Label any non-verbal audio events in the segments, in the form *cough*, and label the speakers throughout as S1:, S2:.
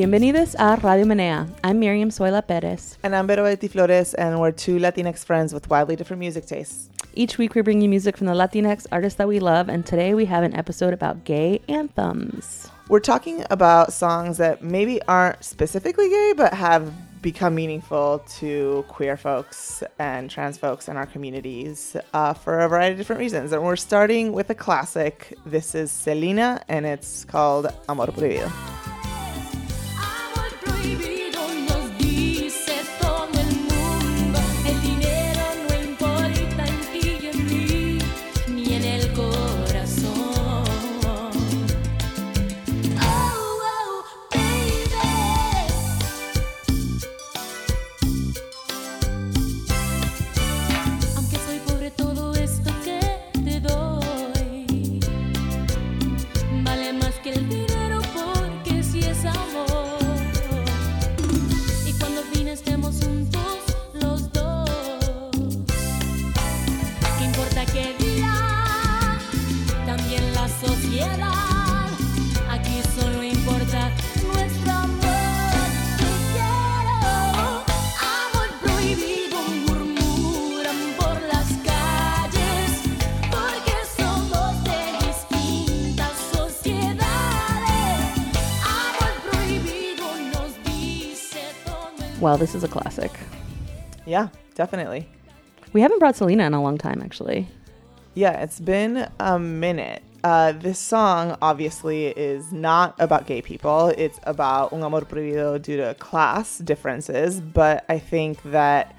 S1: Bienvenidos a Radio Menea. I'm Miriam Zoila Perez.
S2: And I'm Vero Bayetti Flores, and we're two Latinx friends with wildly different music tastes.
S1: Each week we bring you music from the Latinx artists that we love, and today we have an episode about gay anthems.
S2: We're talking about songs that maybe aren't specifically gay, but have become meaningful to queer folks and trans folks in our communities uh, for a variety of different reasons. And we're starting with a classic. This is Selena, and it's called Amor Prohibido.
S3: Amor
S1: this is a classic.
S2: Yeah, definitely.
S1: We haven't brought Selena in a long time, actually.
S2: Yeah, it's been a minute. Uh, this song obviously is not about gay people. It's about un amor prohibido due to class differences. But I think that,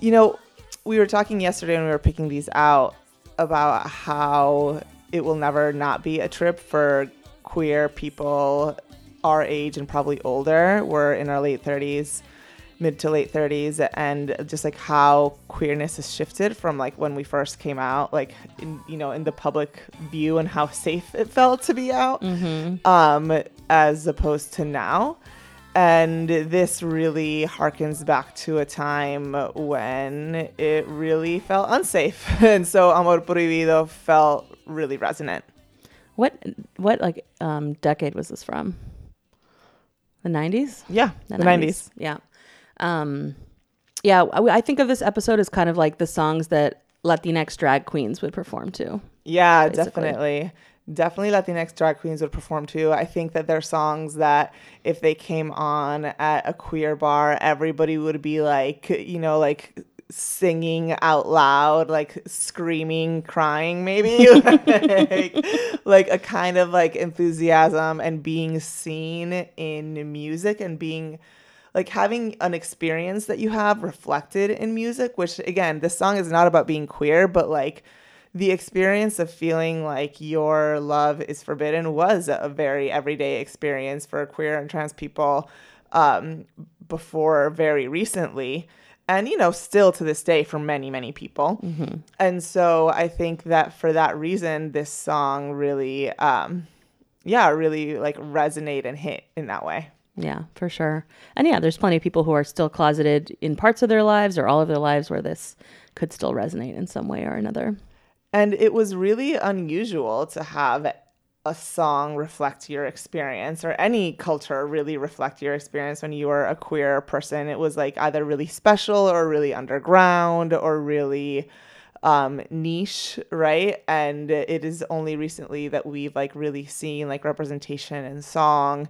S2: you know, we were talking yesterday when we were picking these out about how it will never not be a trip for queer people our age and probably older. We're in our late 30s mid to late 30s and just like how queerness has shifted from like when we first came out like in, you know in the public view and how safe it felt to be out um as opposed to now and this really harkens back to a time when it really felt unsafe *laughs* and so amor prohibido felt really resonant
S1: What what like um decade was this from? The 90s?
S2: yeah the 90s
S1: Yeah. Um, yeah, I, I think of this episode as kind of like the songs that Latinx drag queens would perform to.
S2: Yeah,
S1: basically.
S2: definitely. Definitely Latinx drag queens would perform too. I think that they're songs that if they came on at a queer bar, everybody would be like, you know, like singing out loud, like screaming, crying, maybe. *laughs* like, like a kind of like enthusiasm and being seen in music and being like having an experience that you have reflected in music, which again, this song is not about being queer, but like the experience of feeling like your love is forbidden was a very everyday experience for queer and trans people um, before very recently. And, you know, still to this day for many, many people. And so I think that for that reason, this song really, um, yeah, really like resonate and hit in that way.
S1: Yeah, for sure. And yeah, there's plenty of people who are still closeted in parts of their lives or all of their lives where this could still resonate in some way or another.
S2: And it was really unusual to have a song reflect your experience or any culture really reflect your experience when you were a queer person. It was like either really special or really underground or really um, niche, right? And it is only recently that we've like really seen like representation in song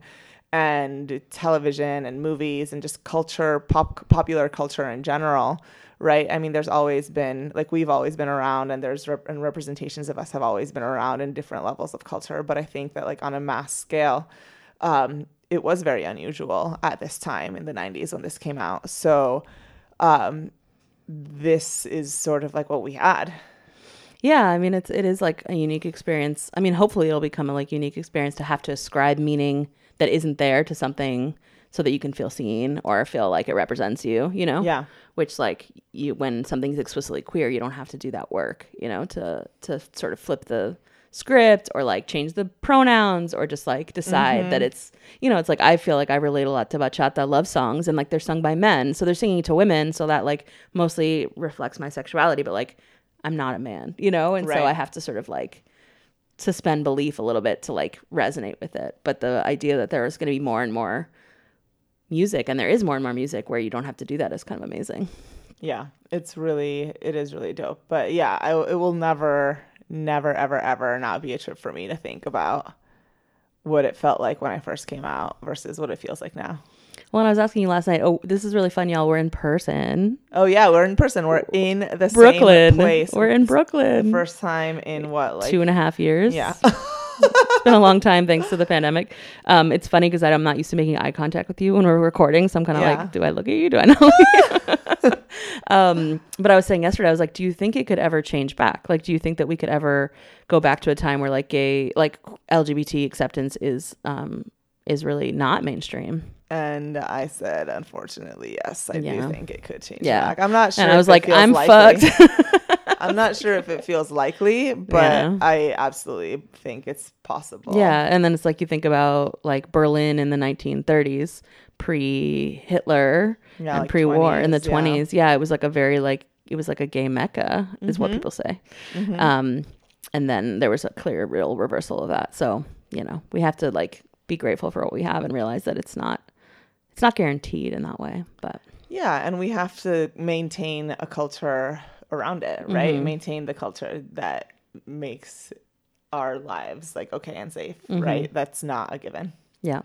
S2: and television and movies and just culture, pop, popular culture in general, right? I mean, there's always been like we've always been around, and there's rep- and representations of us have always been around in different levels of culture. But I think that like on a mass scale, um, it was very unusual at this time in the 90s when this came out. So um, this is sort of like what we had.
S1: Yeah, I mean it's it is like a unique experience. I mean, hopefully it'll become a like unique experience to have to ascribe meaning that isn't there to something so that you can feel seen or feel like it represents you, you know?
S2: Yeah.
S1: Which like you when something's explicitly queer, you don't have to do that work, you know, to to sort of flip the script or like change the pronouns or just like decide that mm-hmm. it's you know it's like i feel like i relate a lot to bachata love songs and like they're sung by men so they're singing to women so that like mostly reflects my sexuality but like i'm not a man you know and so i have to sort of like suspend belief a little bit to like resonate with it but the idea that there is going to be more and more music and there is more and more music where you don't have to do that is kind of amazing.
S2: Yeah, it's really it is really dope. But yeah, I, it will never, never, ever, ever not be a trip for me to think about what it felt like when I first came out versus what it feels like now.
S1: Well, and I was asking you last night. Oh, this is really fun, y'all. We're in person,
S2: Oh yeah, we're in person. We're in the
S1: Brooklyn.
S2: same place.
S1: We're in Brooklyn.
S2: First time in what like
S1: two and a half years.
S2: yeah. *laughs*
S1: it's been a long time thanks to the pandemic. Um, it's funny because I'm not used to making eye contact with you when we're recording, so I'm kind of
S2: Yeah.
S1: like, do I look at you? Do I know? you? *laughs* um, but I was saying yesterday, I was like, do you think it could ever change back? Like, do you think that we could ever go back to a time where like gay, like LGBT acceptance is um, is really not mainstream?
S2: And I said, unfortunately, yes. I
S1: Yeah.
S2: do think it could change
S1: Yeah.
S2: back. I'm not sure.
S1: and I was like, I'm
S2: likely.
S1: fucked. *laughs*
S2: I'm not sure if it feels likely, *laughs* but
S1: Yeah.
S2: I absolutely think it's possible.
S1: Yeah, and then it's like you think about like Berlin in the 1930s, pre-Hitler
S2: Yeah,
S1: and
S2: like
S1: pre-war in the
S2: 20s, yeah.
S1: It was like a very like it was like a gay mecca, is
S2: Mm-hmm.
S1: what people say. Um, and then there was a clear, real reversal of that. So you know, we have to like be grateful for what we have and realize that it's not it's not guaranteed in that way. But
S2: Yeah, and we have to maintain a culture around it, right?
S1: Mm-hmm.
S2: Maintain the culture that makes our lives like okay and safe,
S1: Mm-hmm.
S2: right? That's not a given.
S1: Yeah.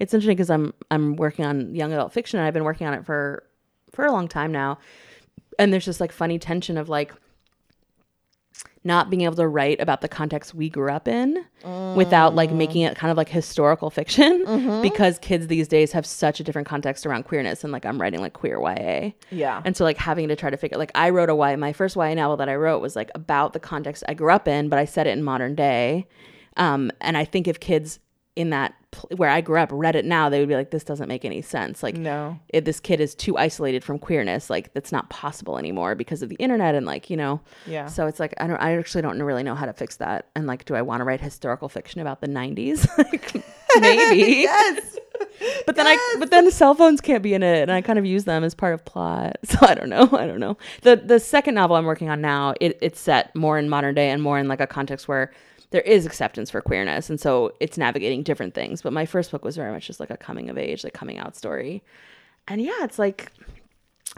S1: It's interesting because I'm I'm working on young adult fiction and I've been working on it for for a long time now. And there's just like funny tension of like not being able to write about the context we grew up in without like making it kind of like historical fiction because kids these days have such a different context around queerness and like I'm writing like queer YA.
S2: Yeah.
S1: And so like having to try to figure like I wrote a YA my first YA novel that I wrote was like about the context I grew up in, but I said it in modern day. Um, and I think if kids in that pl- where I grew up read it now, they would be like, this doesn't make any sense. Like
S2: No.
S1: if this kid is too isolated from queerness, like that's not possible anymore because of the internet and like, you know.
S2: Yeah.
S1: So it's like I don't I actually don't really know how to fix that. And like, do I want to write historical fiction about the nineties? *laughs* like maybe. *laughs*
S2: yes. *laughs*
S1: But then I but then cell phones can't be in it and I kind of use them as part of plot. So I don't know. I don't know. The the second novel I'm working on now, it, it's set more in modern day and more in like a context where there is acceptance for queerness and so it's navigating different things. But my first book was very much just like a coming of age, like coming out story. And yeah, it's like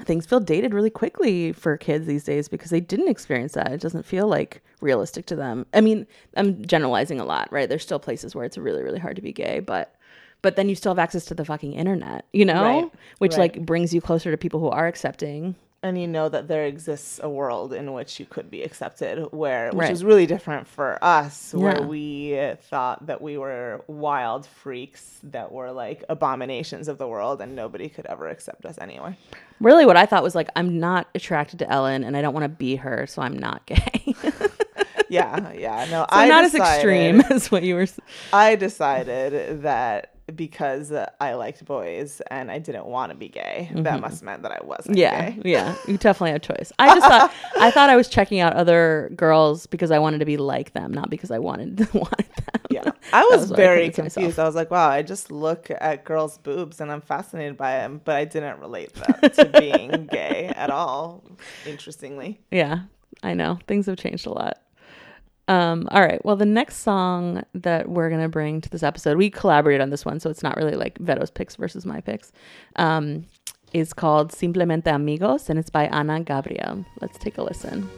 S1: things feel dated really quickly for kids these days because they didn't experience that. It doesn't feel like realistic to them. I mean, I'm generalizing a lot, right? There's still places where it's really, really hard to be gay, but but then you still have access to the fucking internet, you know?
S2: Right,
S1: Which
S2: right.
S1: like brings you closer to people who are accepting.
S2: And you know that there exists a world in which you could be accepted where which
S1: Right.
S2: is really different for us where
S1: Yeah.
S2: we thought that we were wild freaks that were like abominations of the world and nobody could ever accept us anyway
S1: Really what I thought was like I'm not attracted to Ellen and I don't want to be her, so I'm not gay. *laughs*
S2: yeah yeah no
S1: I'm
S2: i
S1: not as extreme *laughs* as what you were
S2: i decided that because i liked boys and i didn't want to be gay that must have meant that i wasn't
S1: Mm-hmm. Yeah,
S2: gay
S1: yeah. You definitely have choice. I just thought I thought I was checking out other girls because I wanted to be like them, not because I wanted *laughs* wanted them.
S2: Yeah. I
S1: That
S2: was,
S1: what I
S2: very confused.
S1: myself.
S2: I was like, wow, I just look at girls' boobs and I'm fascinated by them, but I didn't relate that to *laughs* being gay at all, interestingly.
S1: Yeah, I know. Things have changed a lot. Um, all right. Well, the next song that we're gonna bring to this episode, we collaborated on this one, so it's not really like Vero's picks versus my picks. Um, is called Simplemente Amigos, and it's by Ana Gabriel. Let's take a listen.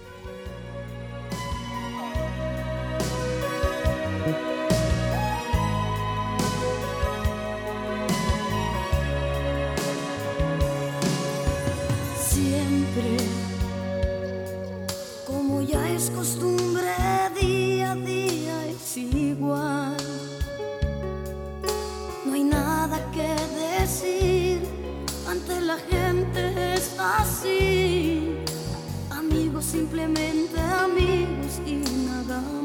S3: simplemente amigos y nada más.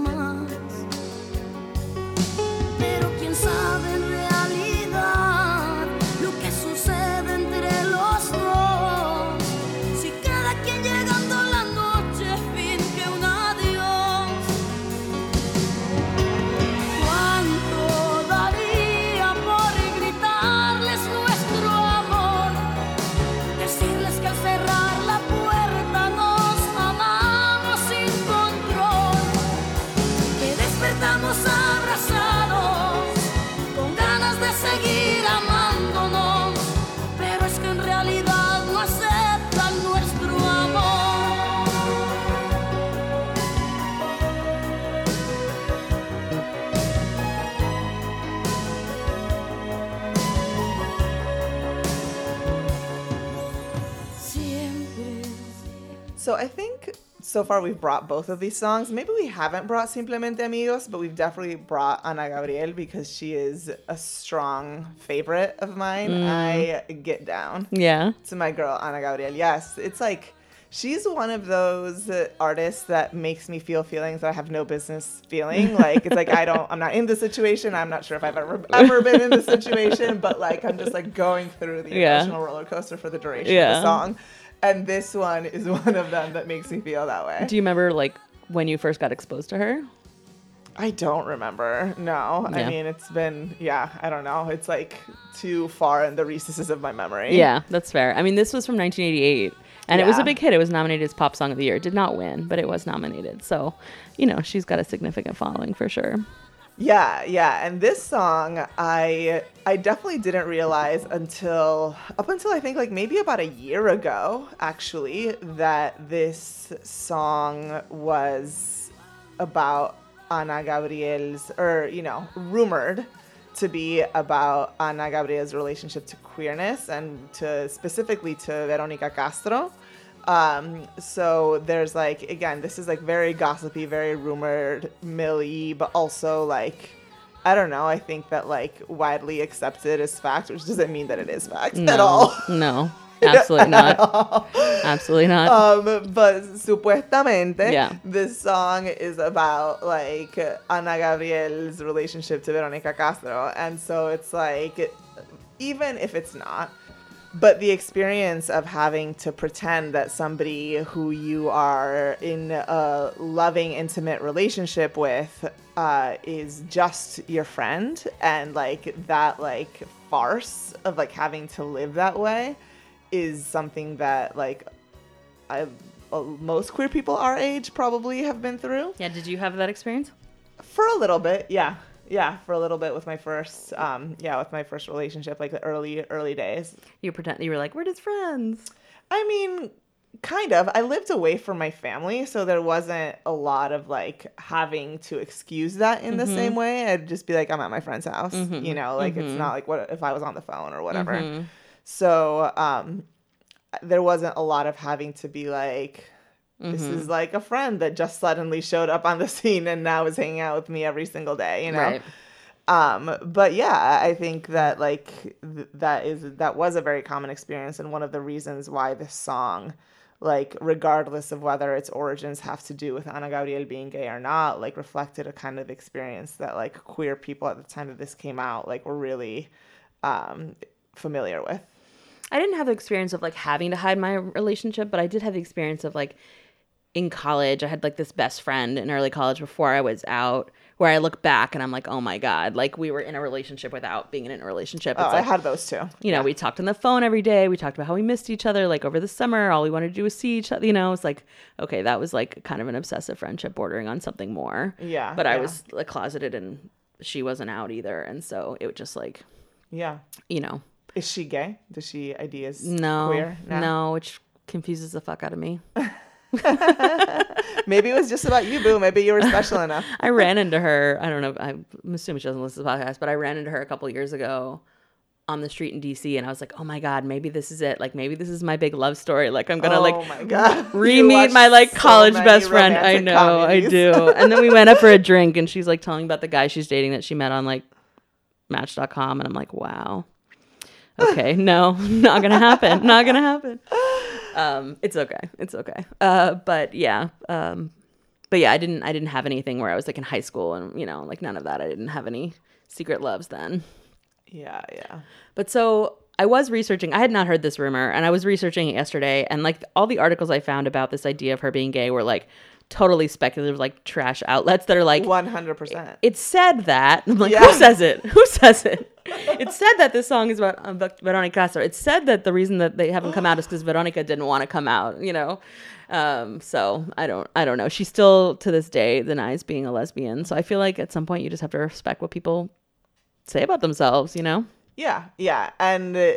S2: So I think so far we've brought both of these songs. Maybe we haven't brought Simplemente Amigos, but we've definitely brought Ana Gabriel because she is a strong favorite of mine. Mm. I get down
S1: Yeah.
S2: to my girl Ana Gabriel. Yes, it's like she's one of those artists that makes me feel feelings that I have no business feeling. *laughs* Like it's like I don't, I'm not in the situation. I'm not sure if I've ever ever been in the situation, but like I'm just like going through the
S1: Yeah.
S2: emotional roller coaster for the duration of the song. And this one is *laughs* one of them that makes me feel that way.
S1: Do you remember like when you first got exposed to her?
S2: I don't remember. No, I mean it's been yeah. I don't know. It's like too far in the recesses of my memory.
S1: Yeah, that's fair. I mean, this was from 1988, and it was a big hit. It was nominated as Pop Song of the Year. It did not win, but it was nominated. So, you know, she's got a significant following for sure.
S2: Yeah, yeah, and this song I I definitely didn't realize until up until I think like maybe about a year ago actually that this song was about Ana Gabriel's or you know rumored to be about Ana Gabriel's relationship to queerness and to specifically to Veronica Castro. Um, so there's like again, this is like very gossipy, very rumored, milly, but also like I don't know. I think that like widely accepted as fact, which doesn't mean that it is fact
S1: No,
S2: at all.
S1: no, *laughs* absolutely not. Absolutely not.
S2: Um, but supuestamente,
S1: Yeah.
S2: this song is about like Ana Gabriel's relationship to Veronica Castro, and so it's like, even if it's not, but the experience of having to pretend that somebody who you are in a loving, intimate relationship with uh, is just your friend, and like that, like farce of like having to live that way is something that like I uh, most queer people our age probably have been through
S1: yeah, did you have that experience?
S2: for a little bit. Yeah, yeah, for a little bit with my first, um, yeah, with my first relationship, like the early early days.
S1: You pretend you were like, we're just friends.
S2: I mean, kind of. I lived away from my family, so there wasn't a lot of like having to excuse that in the same way. I'd just be like, I'm at my friend's house, you know, like it's not like what if I was on the phone or whatever. So, um, there wasn't a lot of having to be like, this is like a friend that just suddenly showed up on the *laughs* scene and now is hanging out with me every single day, you know?
S1: Right.
S2: um but yeah i think that like th- that is that was a very common experience and one of the reasons why this song like regardless of whether its origins have to do with ana gabriel being gay or not like reflected a kind of experience that like queer people at the time that this came out like were really um familiar with
S1: I didn't have the experience of like having to hide my relationship, but I did have the experience of like in college, I had like this best friend in early college before I was out where I look back and I'm like, oh my God, like we were in a relationship without being in a relationship. It's
S2: oh,
S1: like,
S2: i had those too
S1: you know, we talked on the phone every day. We talked about how we missed each other like over the summer. All we wanted to do was see each other. You know, it's like, okay, that was like kind of an obsessive friendship bordering on something more.
S2: Yeah,
S1: But I was like closeted and she wasn't out either. And so it was just like,
S2: yeah
S1: you know,
S2: is she gay does she ideas?
S1: no,
S2: queer
S1: no, which confuses the fuck out of me. *laughs* *laughs*
S2: maybe it was just about you boo maybe you were special *laughs* enough
S1: I ran into her. I don't know. I'm assuming she doesn't listen to the podcast, but I ran into her a couple years ago on the street in DC, and I was like, "Oh my god, maybe this is it. Like, maybe this is my big love story. Like, I'm gonna
S2: oh
S1: like
S2: my god *laughs*
S1: re-meet my like
S2: so
S1: college best friend. I know, I do. And then we went up for a drink, and she's like telling about the guy she's dating that she met on like Match.com, and I'm like, wow. Okay, no, not gonna happen. Not gonna happen. Um, it's okay. It's okay. Uh, but yeah. Um, but yeah, I didn't. I didn't have anything where I was like in high school, and you know, like none of that. I didn't have any secret loves then.
S2: yeah yeah
S1: But so I was researching. I had not heard this rumor, and I was researching it yesterday. And like all the articles I found about this idea of her being gay were like totally speculative, like trash outlets that are like,
S2: 100%
S1: it said that. *laughs* I'm like,
S2: Yeah.
S1: who says it? Who says it? *laughs* it said that this song is about um, Veronica Castro. It said that the reason that they haven't come out is because Veronica didn't want to come out. You know, um, so I don't, I don't know. She still to this day denies being a lesbian. So I feel like at some point you just have to respect what people say about themselves. You know.
S2: Yeah, yeah. And uh,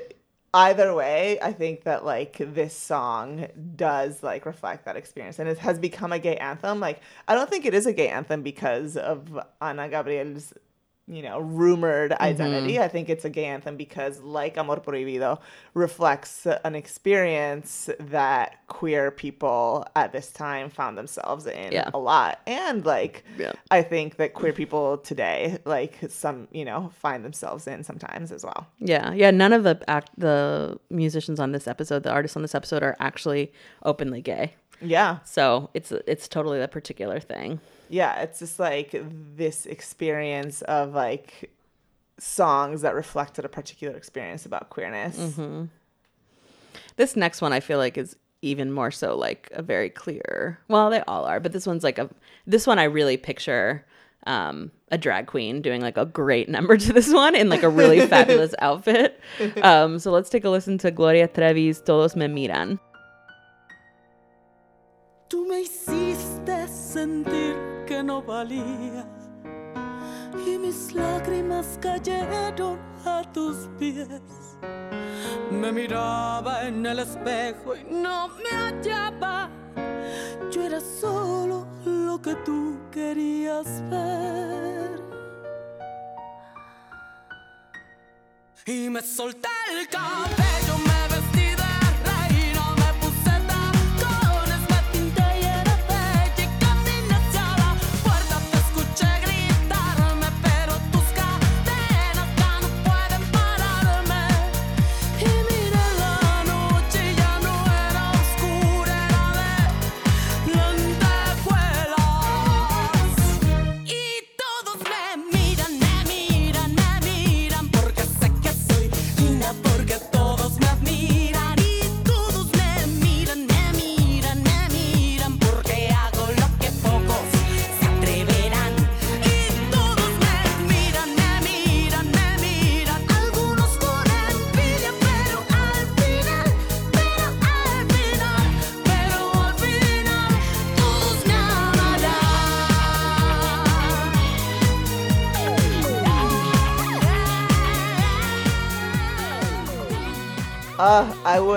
S2: either way, I think that like this song does like reflect that experience and it has become a gay anthem. Like I don't think it is a gay anthem because of Ana Gabriel's you know, rumored
S1: Mm-hmm.
S2: identity. I think it's a gay anthem because, like Amor Prohibido, reflects an experience that queer people at this time found themselves in
S1: Yeah.
S2: a lot. And, like,
S1: Yeah.
S2: I think that queer people today, like, some, you know, find themselves in sometimes as well.
S1: Yeah, yeah. None of the act the musicians on this episode, the artists on this episode, are actually openly gay.
S2: Yeah.
S1: So it's it's totally a particular thing.
S2: Yeah it's just like this experience of like songs that reflected a particular experience about queerness
S1: Mm-hmm. This next one I feel like is even more so like a very clear. Well, they all are, but this one's like a this one I really picture um a drag queen doing like a great number to this one in like a really *laughs* fabulous outfit. Um so let's take a listen to Gloria Trevi's Todos me miran.
S4: Tú me hiciste sentir no valía y mis lágrimas cayeron a tus pies. Me miraba en el espejo y no me hallaba. Yo era solo lo que tú querías ver. Y me solté el cabello,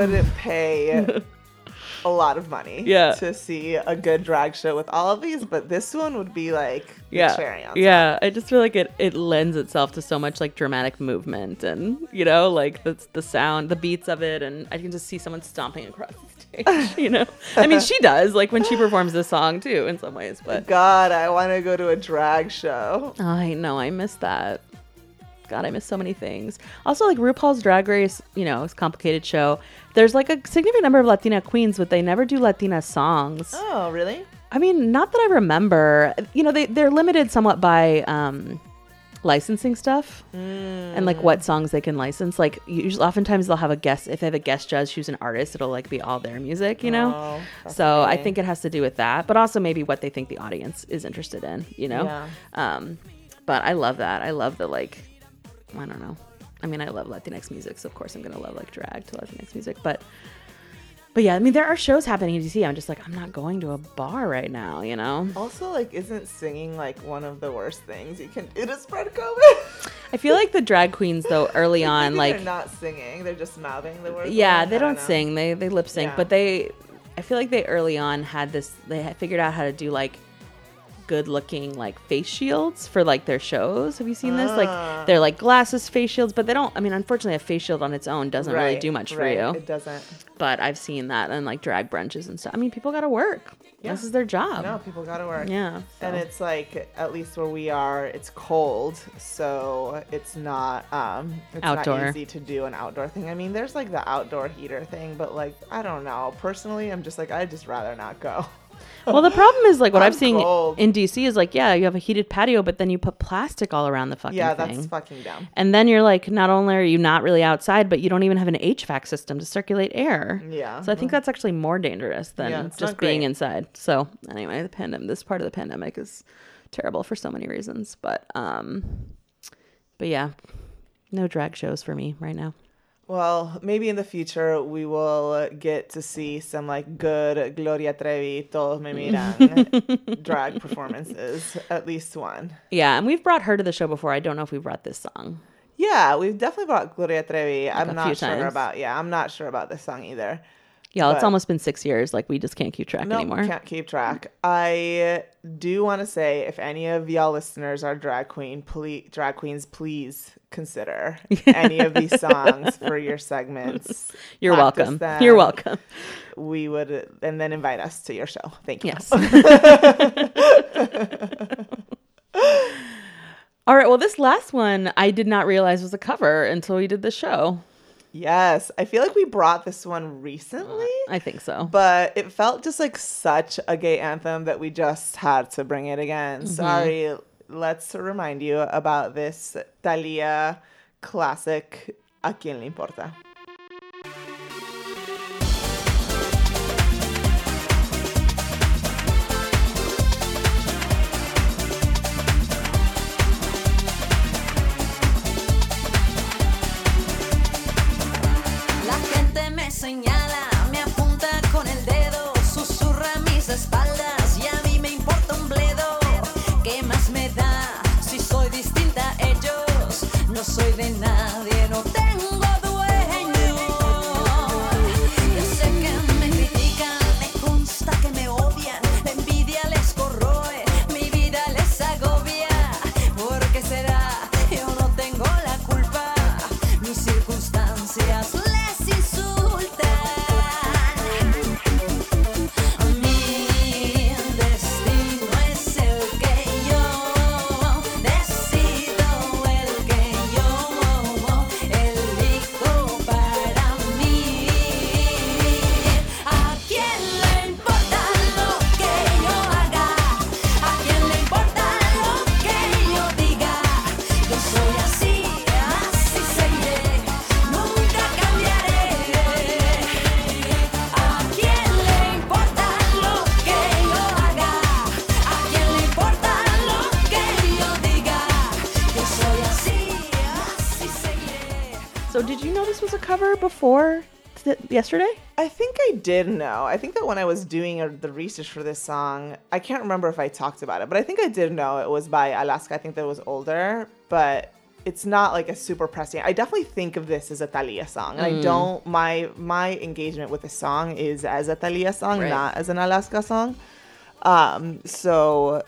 S2: i wouldn't pay *laughs* a lot of money
S1: Yeah.
S2: to see a good drag show with all of these but this one would be like
S1: yeah.
S2: cherry on top.
S1: yeah i just feel like it it lends itself to so much like dramatic movement and you know like the, the sound the beats of it and i can just see someone stomping across the stage *laughs* you know? I mean she does like when she performs this song too in some ways but
S2: god i want to go to a drag show.
S1: I know i miss that god i miss so many things also like rupaul's drag race you know it's a complicated show there's like a significant number of latina queens but they never do latina songs
S2: oh really
S1: I mean, not that I remember. You know, they they're limited somewhat by um, licensing stuff and like what songs they can license. Like usually, oftentimes they'll have a guest. If they have a guest judge who's an artist, it'll like be all their music. You know.
S2: Oh,
S1: so I think it has to do with that, but also maybe what they think the audience is interested in. You know.
S2: Yeah.
S1: Um, but I love that. I love the like. I don't know. I mean, I love Latinx music, so of course I'm gonna love like drag to Latinx music, but. But yeah, I mean, there are shows happening in DC. I'm just like, I'm not going to a bar right now, you know?
S2: also like isn't singing like one of the worst things you can do to spread covid
S1: I feel like the drag queens, though, *laughs* early on, like,
S2: they're not singing they're just mouthing the words
S1: yeah, they don't sing. They they lip sync,
S2: Yeah.
S1: but they, I feel like they early on had this. They had figured out how to do like good looking like face shields for like their shows. Have you seen this?
S2: Ah.
S1: Like they're like glasses face shields, but they don't. I mean, unfortunately, a face shield on its own doesn't really
S2: Right,
S1: do much for you.
S2: it doesn't
S1: But I've seen that and like drag brunches and stuff. I mean, people got to work.
S2: Yeah.
S1: This is their job.
S2: no people gotta work
S1: Yeah.
S2: and
S1: so.
S2: it's like at least where we are it's cold so it's not um it's
S1: Outdoor.
S2: not easy to do an outdoor thing i mean there's like the outdoor heater thing but like i don't know personally i'm just like i'd just rather not go
S1: Well, the problem is like what
S2: I'm
S1: I've seen
S2: cold.
S1: in DC is like, yeah, you have a heated patio, but then you put plastic all around the fucking
S2: yeah
S1: thing.
S2: that's fucking dumb
S1: and then you're like, not only are you not really outside, but you don't even have an HVAC system to circulate air.
S2: Yeah.
S1: So I think that's actually more dangerous than
S2: Yeah,
S1: just being
S2: great.
S1: inside. So anyway, the pandemic, this part of the pandemic is terrible for so many reasons. But um, but yeah, no drag shows for me right now.
S2: Well, maybe in the future we will get to see some like good Gloria Trevi, Todos Me mm. Miran *laughs* drag performances, at least one.
S1: Yeah, and we've brought her to the show before. I don't know if we brought this song.
S2: Yeah, we've definitely brought Gloria Trevi. I'm not sure
S1: times.
S2: about yeah, I'm not sure about this song either.
S1: Y'all, it's almost been six years. Like we just can't keep track
S2: No,
S1: anymore.
S2: can't keep track. I do want to say, if any of y'all listeners are drag queen, please, drag queens, please consider *laughs* any of these songs for your segments. *laughs*
S1: You're
S2: Practice
S1: welcome.
S2: them.
S1: You're welcome.
S2: We would, and then invite us to your show. Thank you.
S1: Yes. *laughs* All right. Well, this last one I did not realize was a cover until we did the show.
S2: Yes, I feel like we brought this one recently.
S1: I think so.
S2: but it felt just like such a gay anthem that we just had to bring it again.
S1: Mm-hmm.
S2: Sorry, let's remind you about this Thalia classic, A quien le importa.
S1: Yesterday?
S2: I think I did know. I think that when I was doing uh, the research for this song, I can't remember if I talked about it, but I think I did know it was by Alaska. I think that it was older, but it's not like a super pressing. I definitely think of this as a Thalia song, and I don't. My my engagement with the song is as a Thalia song,
S1: Right.
S2: not as an Alaska song. Um, so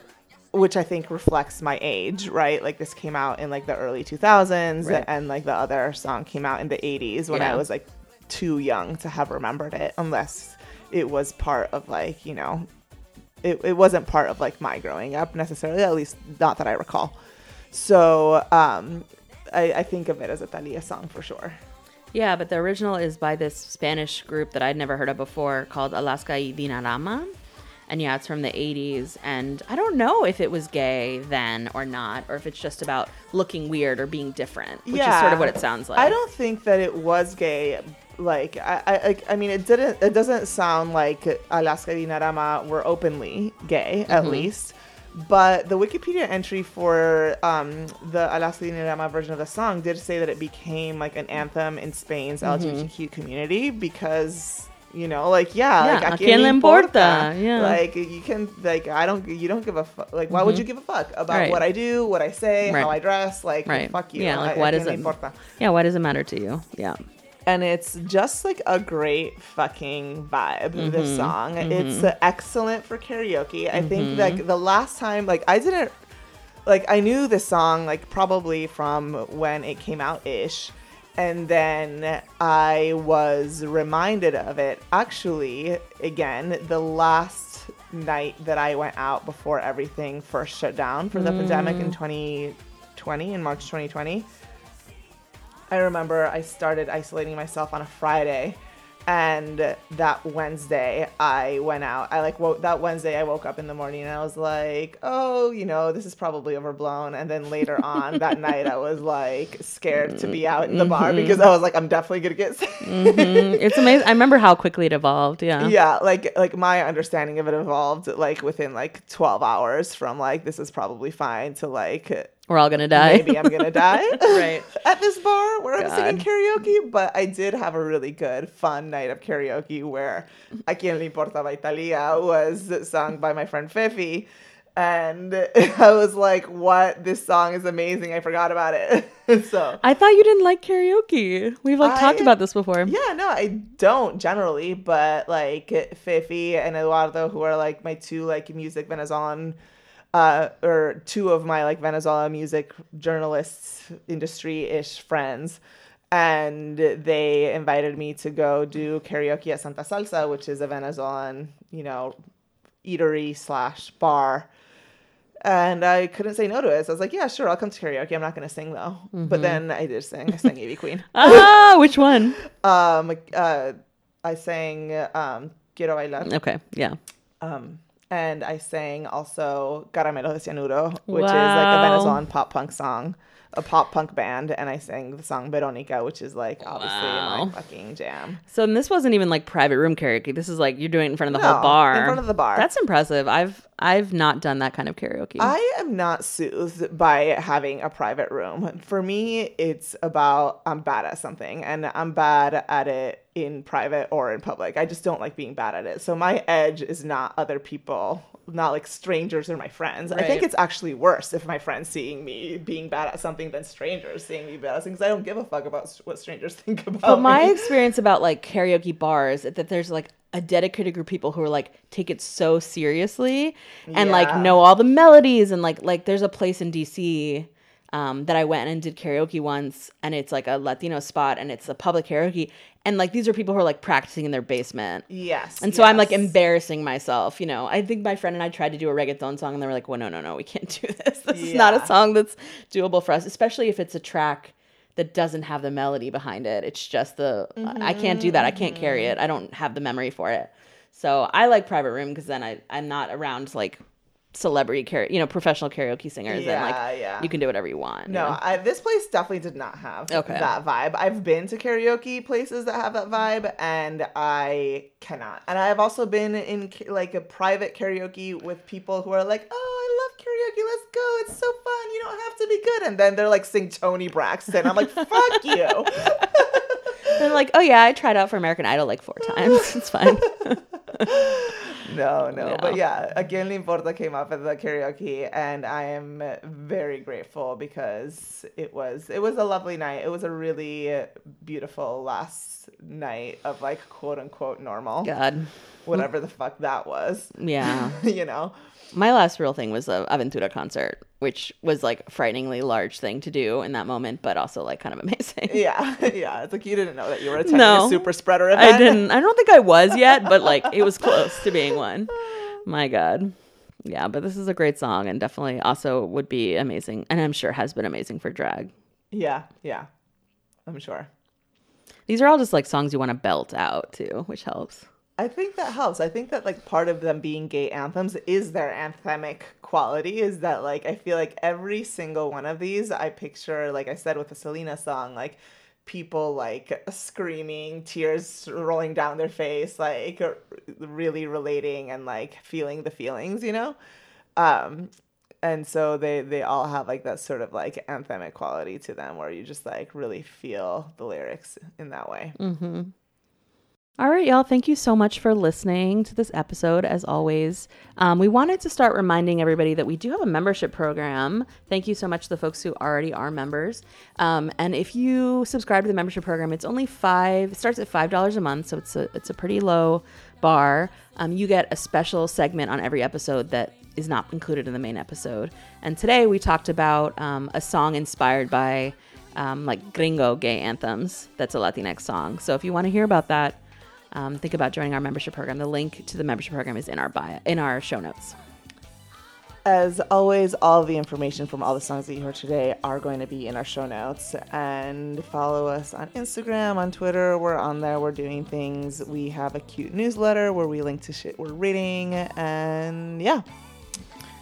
S2: which I think reflects my age, right? Like this came out in like the early 2000s
S1: Right.
S2: and like the other song came out in the 80s when I was like too young to have remembered it unless it was part of like, you know, it, it wasn't part of like my growing up necessarily, at least not that I recall. So um, I, I think of it as a Thalia song for sure.
S1: Yeah, but the original is by this Spanish group that I'd never heard of before called Alaska y Dinarama. And yeah, it's from the 80s. And I don't know if it was gay then or not, or if it's just about looking weird or being different, which is sort of what it sounds like.
S2: I don't think that it was gay. Like I, I, I mean, it didn't. It doesn't sound like Alaska y Dinarama were openly gay, at
S1: Mm-hmm.
S2: least. But the Wikipedia entry for um, the Alaska y Dinarama version of the song did say that it became like an anthem in Spain's LGBTQ community because you know, like yeah,
S1: Yeah,
S2: like
S1: ¿a quién le importa? Yeah.
S2: Like you can, like I don't, you don't give a fuck. Like why would you give a fuck about
S1: Mm-hmm. Right.
S2: what I do, what I say,
S1: Right.
S2: how I dress? Like
S1: Right.
S2: fuck you.
S1: Yeah, like
S2: I-
S1: why does it
S2: importa?
S1: Yeah, why does it matter to you? Yeah.
S2: And it's just like a great fucking vibe this mm-hmm. song. Mm-hmm. It's uh, excellent for karaoke. I think mm-hmm. like the last time like i didn't like i knew this song like probably from when it came out ish and then i was reminded of it actually again the last night that i went out before everything first shut down for the pandemic in mm. 2020 in march 2020 I remember I started isolating myself on a Friday, and that Wednesday I went out. I like woke that Wednesday I woke up in the morning and I was like, oh, you know, this is probably overblown. And then later *laughs* on that night I was like scared to be out in the bar because I was like, I'm definitely gonna get sick.
S1: Mm, it's amazing. I remember how quickly it evolved. Yeah.
S2: yeah, like like my understanding of it evolved like within like 12 hours from like this is probably fine to like
S1: We're all to die.
S2: maybe I'm gonna die *laughs*
S1: Right. *laughs*
S2: at this bar where I'm singing karaoke. But I did have a really good, fun night of karaoke where "A quien le importa Thalia" was sung by my friend Fifi, and *laughs* I was like, "What? This song is amazing! I forgot about it." so
S1: I thought you didn't like karaoke. We've like talked about this before.
S2: yeah, no, I don't generally, but like Fifi and Eduardo, who are like my two like music Venezuelan, uh, or two of my like Venezuela music journalists, industry ish friends, and they invited me to go do karaoke at Santa Salsa, which is a Venezuelan, you know, eatery slash bar. And I couldn't say no to it. So I was like, yeah, sure, I'll come to karaoke. I'm not going to sing though. But then I did sing. I sang Ivy Queen.
S1: ah, *laughs* which one?
S2: Um, uh, I sang um, Quiero Bailar.
S1: Okay, yeah.
S2: Um, and I sang also Caramelo de Cianuro, which is like a
S1: Wow.
S2: Venezuelan pop punk song, a pop punk band. And I sang the song Veronica, which is like obviously
S1: Wow.
S2: my fucking jam.
S1: So and this wasn't even like private room karaoke. This is like you're doing it in front of the
S2: No,
S1: whole bar.
S2: in front of the bar.
S1: That's impressive. I've I've not done that kind of karaoke.
S2: I am not soothed by having a private room. For me, it's about I'm bad at something and I'm bad at it in private or in public. I just don't like being bad at it. So my edge is not other people, not like strangers or my friends. I think it's actually worse if my friends seeing me being bad at something than strangers seeing me bad at things. I don't give a fuck about what strangers *laughs* think about
S1: But my
S2: me.
S1: experience about like karaoke bars is that there's like a dedicated group of people who are like take it so seriously and like know all the melodies and like like there's a place in DC um, that I went and did karaoke once and it's like a Latino spot and it's a public karaoke and like these are people who are like practicing in their basement.
S2: Yes.
S1: And so I'm like embarrassing myself, you know. I think my friend and I tried to do a reggaeton song and they were like, well, no, no, no, we can't do this. *laughs* This is not a song that's doable for us, especially if it's a track that doesn't have the melody behind it. It's just the, I can't do that. I can't carry
S2: Mm-hmm.
S1: it. I don't have the memory for it. So I like private room because then I, I'm not around like celebrity karaoke, you know, professional karaoke singers. and like
S2: yeah.
S1: you can do whatever you want. you
S2: No,
S1: know?
S2: I, this place definitely did not have
S1: Okay.
S2: that vibe. I've been to karaoke places that have that vibe, and I cannot. And I've also been in like a private karaoke with people who are like, "Oh, I love karaoke. Let's go. It's so fun. You don't have to be good." And then they're like, "Sing Toni Braxton." I'm like, "Fuck you." *laughs*
S1: They're like, oh yeah, I tried out for American Idol like four times. It's fine. *laughs*
S2: No, no,
S1: No.
S2: But yeah, again, Importa came up at the karaoke, and I am very grateful because it was it was a lovely night. It was a really beautiful last night of like quote unquote normal,
S1: God.
S2: whatever the fuck that was.
S1: Yeah. *laughs*
S2: you know,
S1: My last real thing was a Aventura concert, which was like a frighteningly large thing to do in that moment, but also like kind of *laughs* amazing.
S2: yeah, yeah. It's like you didn't know that you were attending
S1: No.
S2: a super spreader event.
S1: I didn't. I don't think I was *laughs* yet, but like it was close to being one. My God. Yeah, but this is a great song and definitely also would be amazing, and I'm sure has been amazing for drag.
S2: Yeah, yeah. I'm sure.
S1: These are all just like songs you want to belt out too, which helps.
S2: I think that helps. I think that like part of them being gay anthems is their anthemic quality is that like I feel like every single one of these I picture like I said with the Selena song like people like screaming, tears rolling down their face, like really relating and like feeling the feelings, you know? Um and so they they all have like that sort of like anthemic quality to them where you just like really feel the lyrics in that way.
S1: All right, y'all. Thank you so much for listening to this episode. As always, um, we wanted to start reminding everybody that we do have a membership program. Thank you so much to the folks who already are members. Um, and if you subscribe to the membership program, it's only five. It starts at five dollars a month, so it's a it's a pretty low bar. Um, you get a special segment on every episode that is not included in the main episode. And today we talked about um, a song inspired by um, like gringo gay anthems. That's a Latinx song. So if you want to hear about that um, think about joining our membership program. The link to the membership program is in our bio, in our show notes.
S2: As always, all the information from all the songs that you heard today are going to be in our show notes. And follow us on Instagram, on Twitter. We're on there. We're doing things. We have a cute newsletter where we link to shit we're reading. And yeah.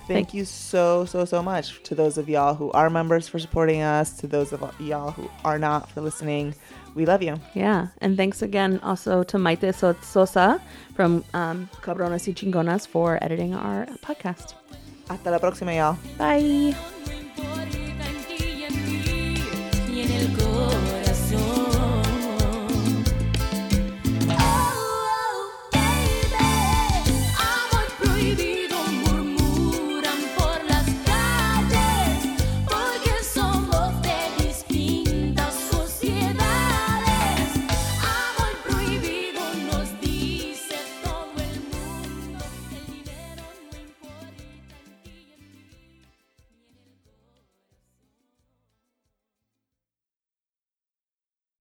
S2: Thank you so, so, so much to those of y'all who are members for supporting us, to those of y'all who are not for listening. We love you.
S1: Yeah, and thanks again also to Maite Sosa from um, Cabronas y Chingonas for editing our podcast.
S2: Hasta la próxima, y'all.
S1: Bye.